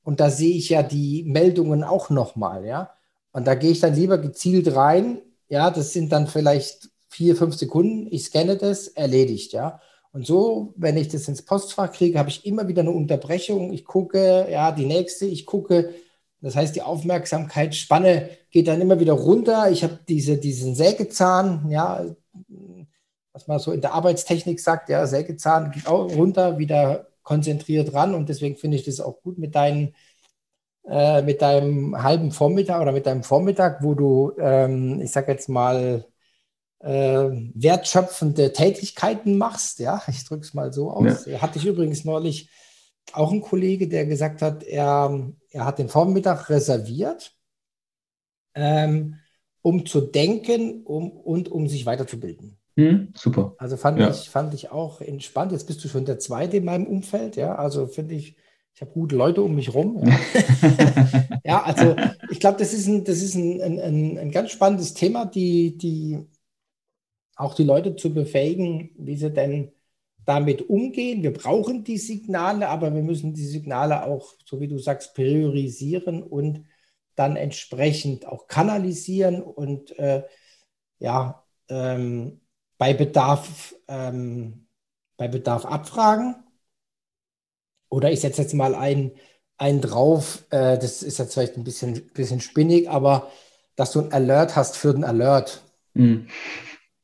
Und da sehe ich ja die Meldungen auch nochmal. Ja? Und da gehe ich dann lieber gezielt rein. Ja, das sind dann vielleicht vier, fünf Sekunden. Ich scanne das, erledigt. Ja. Und so, wenn ich das ins Postfach kriege, habe ich immer wieder eine Unterbrechung. Ich gucke, ja, die nächste, ich gucke. Das heißt, die Aufmerksamkeitsspanne geht dann immer wieder runter. Ich habe diese, diesen Sägezahn, ja, was man so in der Arbeitstechnik sagt, ja, Sägezahn geht auch runter, wieder konzentriert ran. Und deswegen finde ich das auch gut mit deinen äh, mit deinem halben Vormittag oder mit deinem Vormittag, wo du, ähm, ich sage jetzt mal, äh, wertschöpfende Tätigkeiten machst. Ja, ich drücke es mal so aus. Ja. Hatte ich übrigens neulich auch einen Kollege, der gesagt hat, er, er hat den Vormittag reserviert, ähm, um zu denken um, und um sich weiterzubilden. Hm, super. Also fand, ja. ich, fand ich auch entspannt. Jetzt bist du schon der Zweite in meinem Umfeld. Ja, also finde ich, ich habe gute Leute um mich rum. Ja, ja also ich glaube, das ist, ein, das ist ein, ein, ein, ganz spannendes Thema, die, die auch die Leute zu befähigen, wie sie denn damit umgehen. Wir brauchen die Signale, aber wir müssen die Signale auch, so wie du sagst, priorisieren und dann entsprechend auch kanalisieren und äh, ja, ähm, bei Bedarf, ähm, bei Bedarf abfragen. Oder ich setze jetzt mal einen, einen drauf, äh, das ist jetzt vielleicht ein bisschen, bisschen spinnig, aber dass du ein Alert hast für den Alert. Mhm.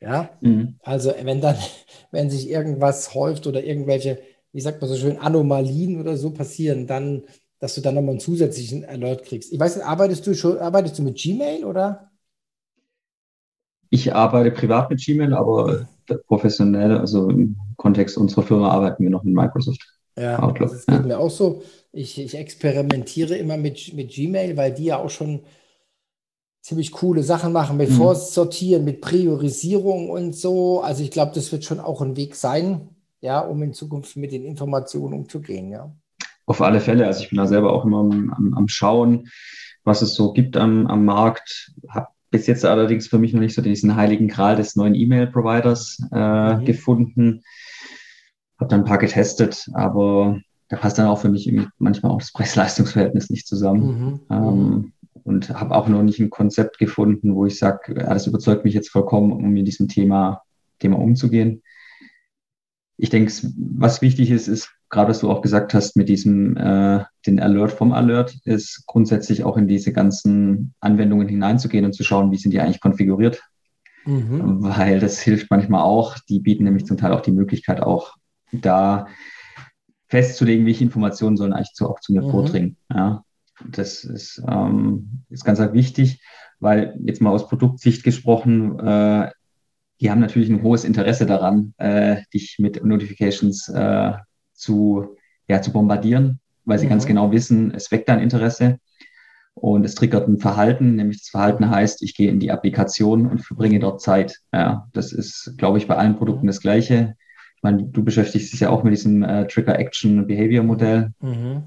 Ja, mhm. also wenn dann, wenn sich irgendwas häuft oder irgendwelche, wie sagt man so schön, Anomalien oder so passieren, dann, dass du dann nochmal einen zusätzlichen Alert kriegst. Ich weiß nicht, arbeitest du schon, arbeitest du mit Gmail oder? Ich arbeite privat mit Gmail, aber professionell, also im Kontext unserer Firma arbeiten wir noch mit Microsoft. Ja, Outlook. das geht ja. mir auch so. Ich, ich experimentiere immer mit, mit Gmail, weil die ja auch schon ziemlich coole Sachen machen mit mhm. Vorsortieren, mit Priorisierung und so. Also ich glaube, das wird schon auch ein Weg sein, ja, um in Zukunft mit den Informationen umzugehen, ja. Auf alle Fälle. Also ich bin da selber auch immer am, am Schauen, was es so gibt am, am Markt. Habe bis jetzt allerdings für mich noch nicht so diesen heiligen Gral des neuen E-Mail-Providers äh, mhm. gefunden. Habe dann ein paar getestet, aber da passt dann auch für mich manchmal auch das Preis-Leistungs-Verhältnis nicht zusammen. Mhm. Ähm, und habe auch noch nicht ein Konzept gefunden, wo ich sage, das überzeugt mich jetzt vollkommen, um mit diesem Thema, Thema umzugehen. Ich denke, was wichtig ist, ist gerade was du auch gesagt hast mit diesem, äh, den Alert vom Alert, ist grundsätzlich auch in diese ganzen Anwendungen hineinzugehen und zu schauen, wie sind die eigentlich konfiguriert. Mhm. Weil das hilft manchmal auch. Die bieten nämlich zum Teil auch die Möglichkeit, auch da festzulegen, welche Informationen sollen eigentlich zu, auch zu mir mhm. vordringen. Ja, das ist, ähm, ist ganz wichtig, weil jetzt mal aus Produktsicht gesprochen, äh, die haben natürlich ein hohes Interesse daran, äh, dich mit Notifications äh, zu, ja, zu bombardieren, weil sie mhm. ganz genau wissen, es weckt dein Interesse und es triggert ein Verhalten, nämlich das Verhalten heißt, ich gehe in die Applikation und verbringe dort Zeit. Ja, das ist, glaube ich, bei allen Produkten das Gleiche. Ich meine, du beschäftigst dich ja auch mit diesem äh, Trigger-Action-Behavior-Modell. Mhm.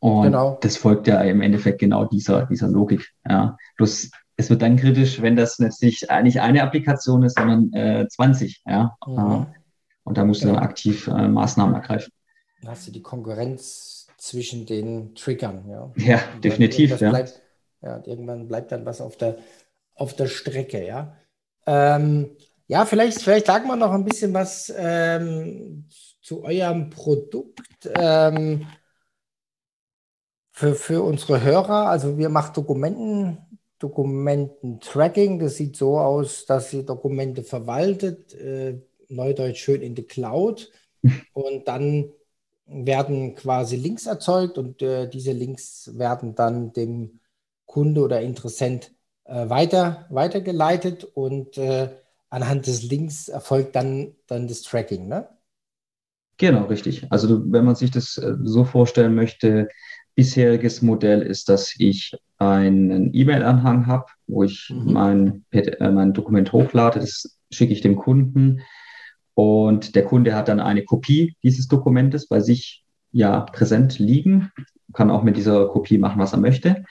Und genau. das folgt ja im Endeffekt genau dieser, dieser Logik. Ja. Bloß es wird dann kritisch, wenn das nicht nicht eine Applikation ist, sondern äh, 20. Ja? Mhm. Und da musst du dann aktiv äh, Maßnahmen ergreifen. Hast du die Konkurrenz zwischen den Triggern. Ja, ja definitiv. Ja. Bleibt, ja, irgendwann bleibt dann was auf der, auf der Strecke. Ja, ähm, ja vielleicht, vielleicht sagen wir noch ein bisschen was ähm, zu eurem Produkt. Ähm, für, für unsere Hörer, also wir machen Dokumenten, Dokumenten-Tracking. Das sieht so aus, dass sie Dokumente verwaltet, äh, neudeutsch schön in die Cloud. Und dann werden quasi Links erzeugt und äh, diese Links werden dann dem Kunde oder Interessent äh, weiter, weitergeleitet und äh, anhand des Links erfolgt dann, dann das Tracking. Ne? Genau, richtig. Also wenn man sich das äh, so vorstellen möchte, bisheriges Modell ist, dass ich einen E-Mail-Anhang habe, wo ich mhm. mein, äh, mein Dokument hochlade. Das schicke ich dem Kunden. Und der Kunde hat dann eine Kopie dieses Dokumentes bei sich ja präsent liegen, kann auch mit dieser Kopie machen, was er möchte.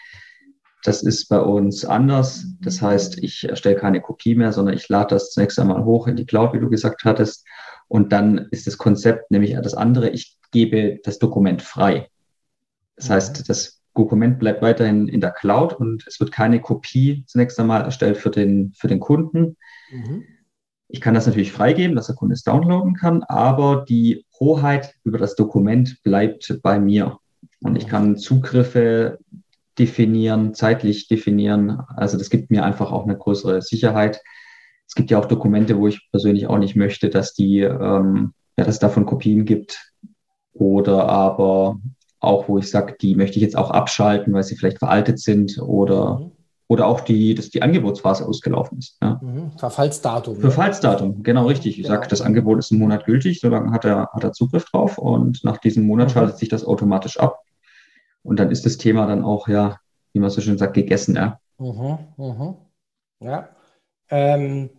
Das ist bei uns anders. Das heißt, ich erstelle keine Kopie mehr, sondern ich lade das zunächst einmal hoch in die Cloud, wie du gesagt hattest. Und dann ist das Konzept nämlich das andere. Ich gebe das Dokument frei. Das heißt, das Dokument bleibt weiterhin in der Cloud und es wird keine Kopie zunächst einmal erstellt für den, für den Kunden. Mhm. Ich kann das natürlich freigeben, dass der Kunde es downloaden kann, aber die Hoheit über das Dokument bleibt bei mir. Und ich kann Zugriffe definieren, zeitlich definieren. Also das gibt mir einfach auch eine größere Sicherheit. Es gibt ja auch Dokumente, wo ich persönlich auch nicht möchte, dass die, ähm, ja, dass es davon Kopien gibt oder aber auch wo ich sage, die möchte ich jetzt auch abschalten, weil sie vielleicht veraltet sind oder, mhm. Oder auch die, dass die Angebotsphase ausgelaufen ist. Ja. Mhm. Verfallsdatum. Ne? Verfallsdatum, genau richtig. Ich genau. sage, das Angebot ist einen Monat gültig, solange hat er, hat er Zugriff drauf und nach diesem Monat mhm. schaltet sich das automatisch ab. Und dann ist das Thema dann auch, ja, wie man so schön sagt, gegessen. Ja. Mhm. Mhm. Ja. Ähm,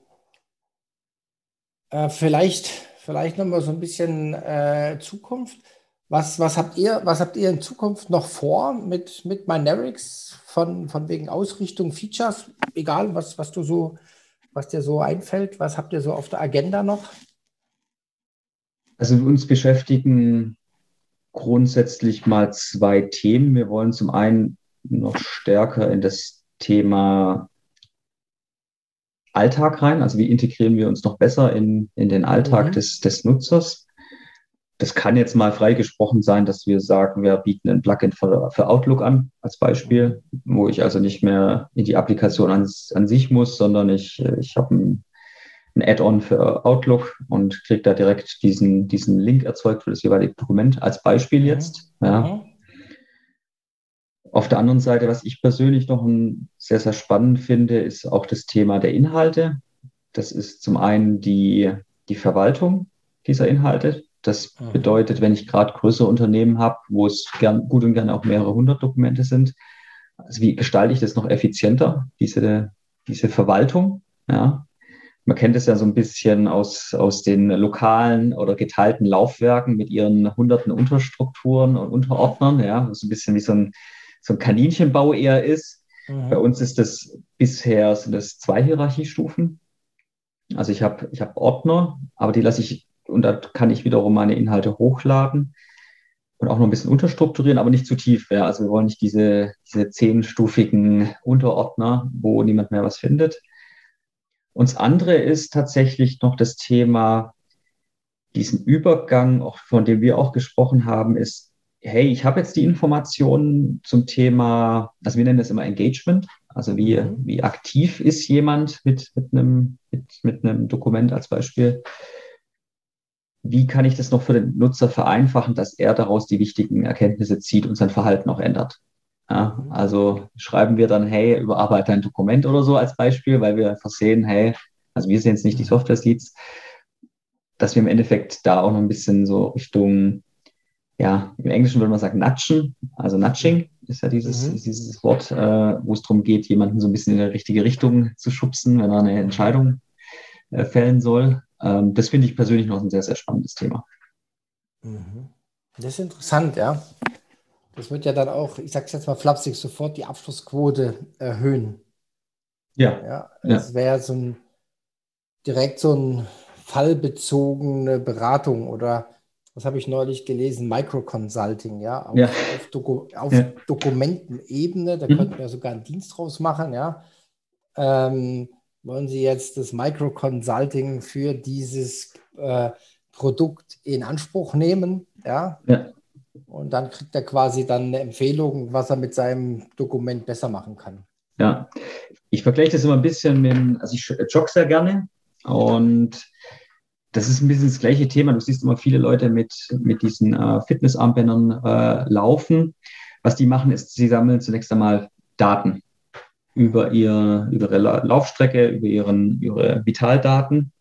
äh, vielleicht, vielleicht nochmal so ein bisschen äh, Zukunft. Was, was, habt ihr, was habt ihr in Zukunft noch vor mit, mit Mynerics von, von wegen Ausrichtung, Features? Egal, was, was du so, was dir so einfällt, was habt ihr so auf der Agenda noch? Also uns beschäftigen grundsätzlich mal zwei Themen. Wir wollen zum einen noch stärker in das Thema Alltag rein. Also wie integrieren wir uns noch besser in, in den Alltag mhm. des, des Nutzers? Das kann jetzt mal freigesprochen sein, dass wir sagen, wir bieten ein Plugin für, für Outlook an, als Beispiel, wo ich also nicht mehr in die Applikation an, an sich muss, sondern ich, ich habe ein, ein Add-on für Outlook und kriege da direkt diesen, diesen Link erzeugt für das jeweilige Dokument, als Beispiel jetzt. Mhm. Ja. Mhm. Auf der anderen Seite, was ich persönlich noch ein, sehr, sehr spannend finde, ist auch das Thema der Inhalte. Das ist zum einen die, die Verwaltung dieser Inhalte. Das mhm. bedeutet, wenn ich gerade größere Unternehmen habe, wo es gern, gut und gerne auch mehrere hundert Dokumente sind, also wie gestalte ich das noch effizienter, diese, diese Verwaltung? Ja. Man kennt es ja so ein bisschen aus, aus den lokalen oder geteilten Laufwerken mit ihren hunderten Unterstrukturen und Unterordnern, ja, was ein bisschen wie so ein, so ein Kaninchenbau eher ist. Mhm. Bei uns ist das bisher sind das zwei Hierarchiestufen. Also ich habe ich hab Ordner, aber die lasse ich und da kann ich wiederum meine Inhalte hochladen und auch noch ein bisschen unterstrukturieren, aber nicht zu tief. Ja. Also wir wollen nicht diese, diese zehnstufigen Unterordner, wo niemand mehr was findet. Und das andere ist tatsächlich noch das Thema diesen Übergang, auch von dem wir auch gesprochen haben, ist, hey, ich habe jetzt die Informationen zum Thema, also wir nennen das immer Engagement, also wie, mhm. wie aktiv ist jemand mit, mit, einem, mit, mit einem Dokument als Beispiel. Wie kann ich das noch für den Nutzer vereinfachen, dass er daraus die wichtigen Erkenntnisse zieht und sein Verhalten auch ändert? Ja, also schreiben wir dann, hey, überarbeite ein Dokument oder so als Beispiel, weil wir einfach sehen, hey, also wir sehen jetzt nicht die mhm. Software-Seeds, dass wir im Endeffekt da auch noch ein bisschen so Richtung, ja, im Englischen würde man sagen, nudgen, also nudging ist ja dieses, mhm. dieses Wort, äh, wo es darum geht, jemanden so ein bisschen in die richtige Richtung zu schubsen, wenn er eine Entscheidung äh, fällen soll. Ähm, das finde ich persönlich noch ein sehr, sehr spannendes Thema. Mhm. Das ist interessant, ja. Das wird ja dann auch, ich sage es jetzt mal flapsig, sofort die Abschlussquote erhöhen. Ja. ja das wäre so ein direkt so ein fallbezogene Beratung oder was habe ich neulich gelesen? Micro-Consulting, ja, auf, ja. auf, Doku auf ja. Dokumentenebene, da mhm. könnten wir sogar einen Dienst draus machen, ja. Ähm, wollen Sie jetzt das Micro-Consulting für dieses äh, Produkt in Anspruch nehmen, ja? ja. Und dann kriegt er quasi dann eine Empfehlung, was er mit seinem Dokument besser machen kann. Ja, ich vergleiche das immer ein bisschen mit, also ich jogge sehr gerne und das ist ein bisschen das gleiche Thema. Du siehst immer viele Leute mit, mit diesen äh, Fitnessarmbändern äh, laufen. Was die machen, ist, sie sammeln zunächst einmal Daten über, ihr, über ihre Laufstrecke, über ihren, ihre Vitaldaten.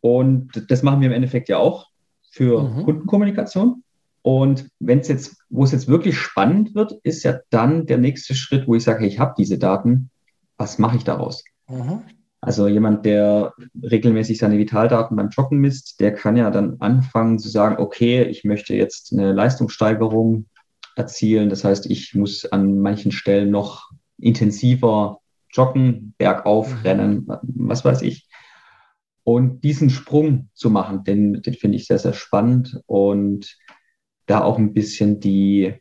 Und das machen wir im Endeffekt ja auch für mhm. Kundenkommunikation. Und wenn es jetzt, wo es jetzt wirklich spannend wird, ist ja dann der nächste Schritt, wo ich sage, hey, ich habe diese Daten, was mache ich daraus? Mhm. Also jemand, der regelmäßig seine Vitaldaten beim Joggen misst, der kann ja dann anfangen zu sagen, okay, ich möchte jetzt eine Leistungssteigerung erzielen. Das heißt, ich muss an manchen Stellen noch intensiver joggen, bergauf mhm. rennen, was weiß ich. Und diesen Sprung zu machen, den, den finde ich sehr, sehr spannend und da auch ein bisschen die,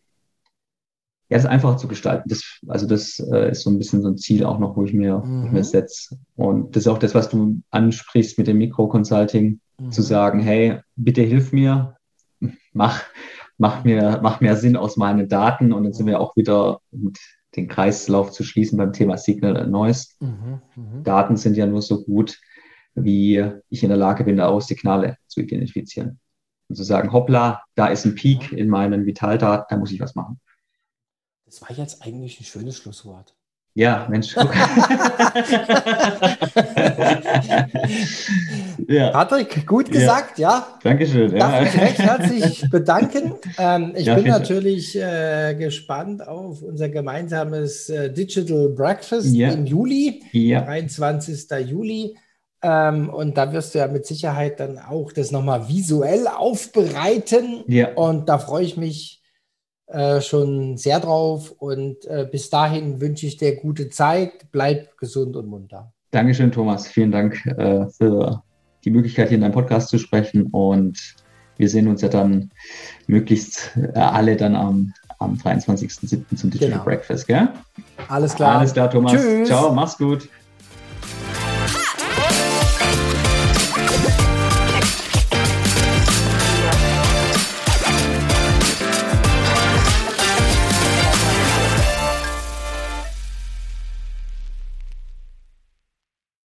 ja, es einfacher zu gestalten. Das, also das äh, ist so ein bisschen so ein Ziel auch noch, wo ich mir, mhm. mir setze. Und das ist auch das, was du ansprichst mit dem Mikro-Consulting, mhm. zu sagen, hey, bitte hilf mir, mach, mach mir, mach mehr Sinn aus meinen Daten. Und dann sind wir auch wieder mit den Kreislauf zu schließen beim Thema Signal and Noise. Mhm. mhm. Daten sind ja nur so gut, wie ich in der Lage bin, daraus Signale zu identifizieren. Und zu sagen, hoppla, da ist ein Peak in meinen Vitaldaten, da muss ich was machen. Das war jetzt eigentlich ein schönes Schlusswort. Ja, Mensch. ja. Patrick, gut gesagt, ja. ja. Dankeschön. Ich darf mich recht herzlich bedanken. Ähm, ich ja, bin natürlich äh, gespannt auf unser gemeinsames äh, Digital Breakfast im Juli, 23. Juli. Ähm, und da wirst du ja mit Sicherheit dann auch das nochmal visuell aufbereiten. Und da freue ich mich äh, schon sehr drauf. Und äh, bis dahin wünsche ich dir gute Zeit. Bleib gesund und munter. Dankeschön, Thomas. Vielen Dank äh, für die Möglichkeit, hier in deinem Podcast zu sprechen. Und wir sehen uns ja dann möglichst äh, alle dann am, am 23.07. zum Digital genau. Breakfast. Gell? Alles klar. Alles klar, Thomas. Tschüss. Ciao, mach's gut.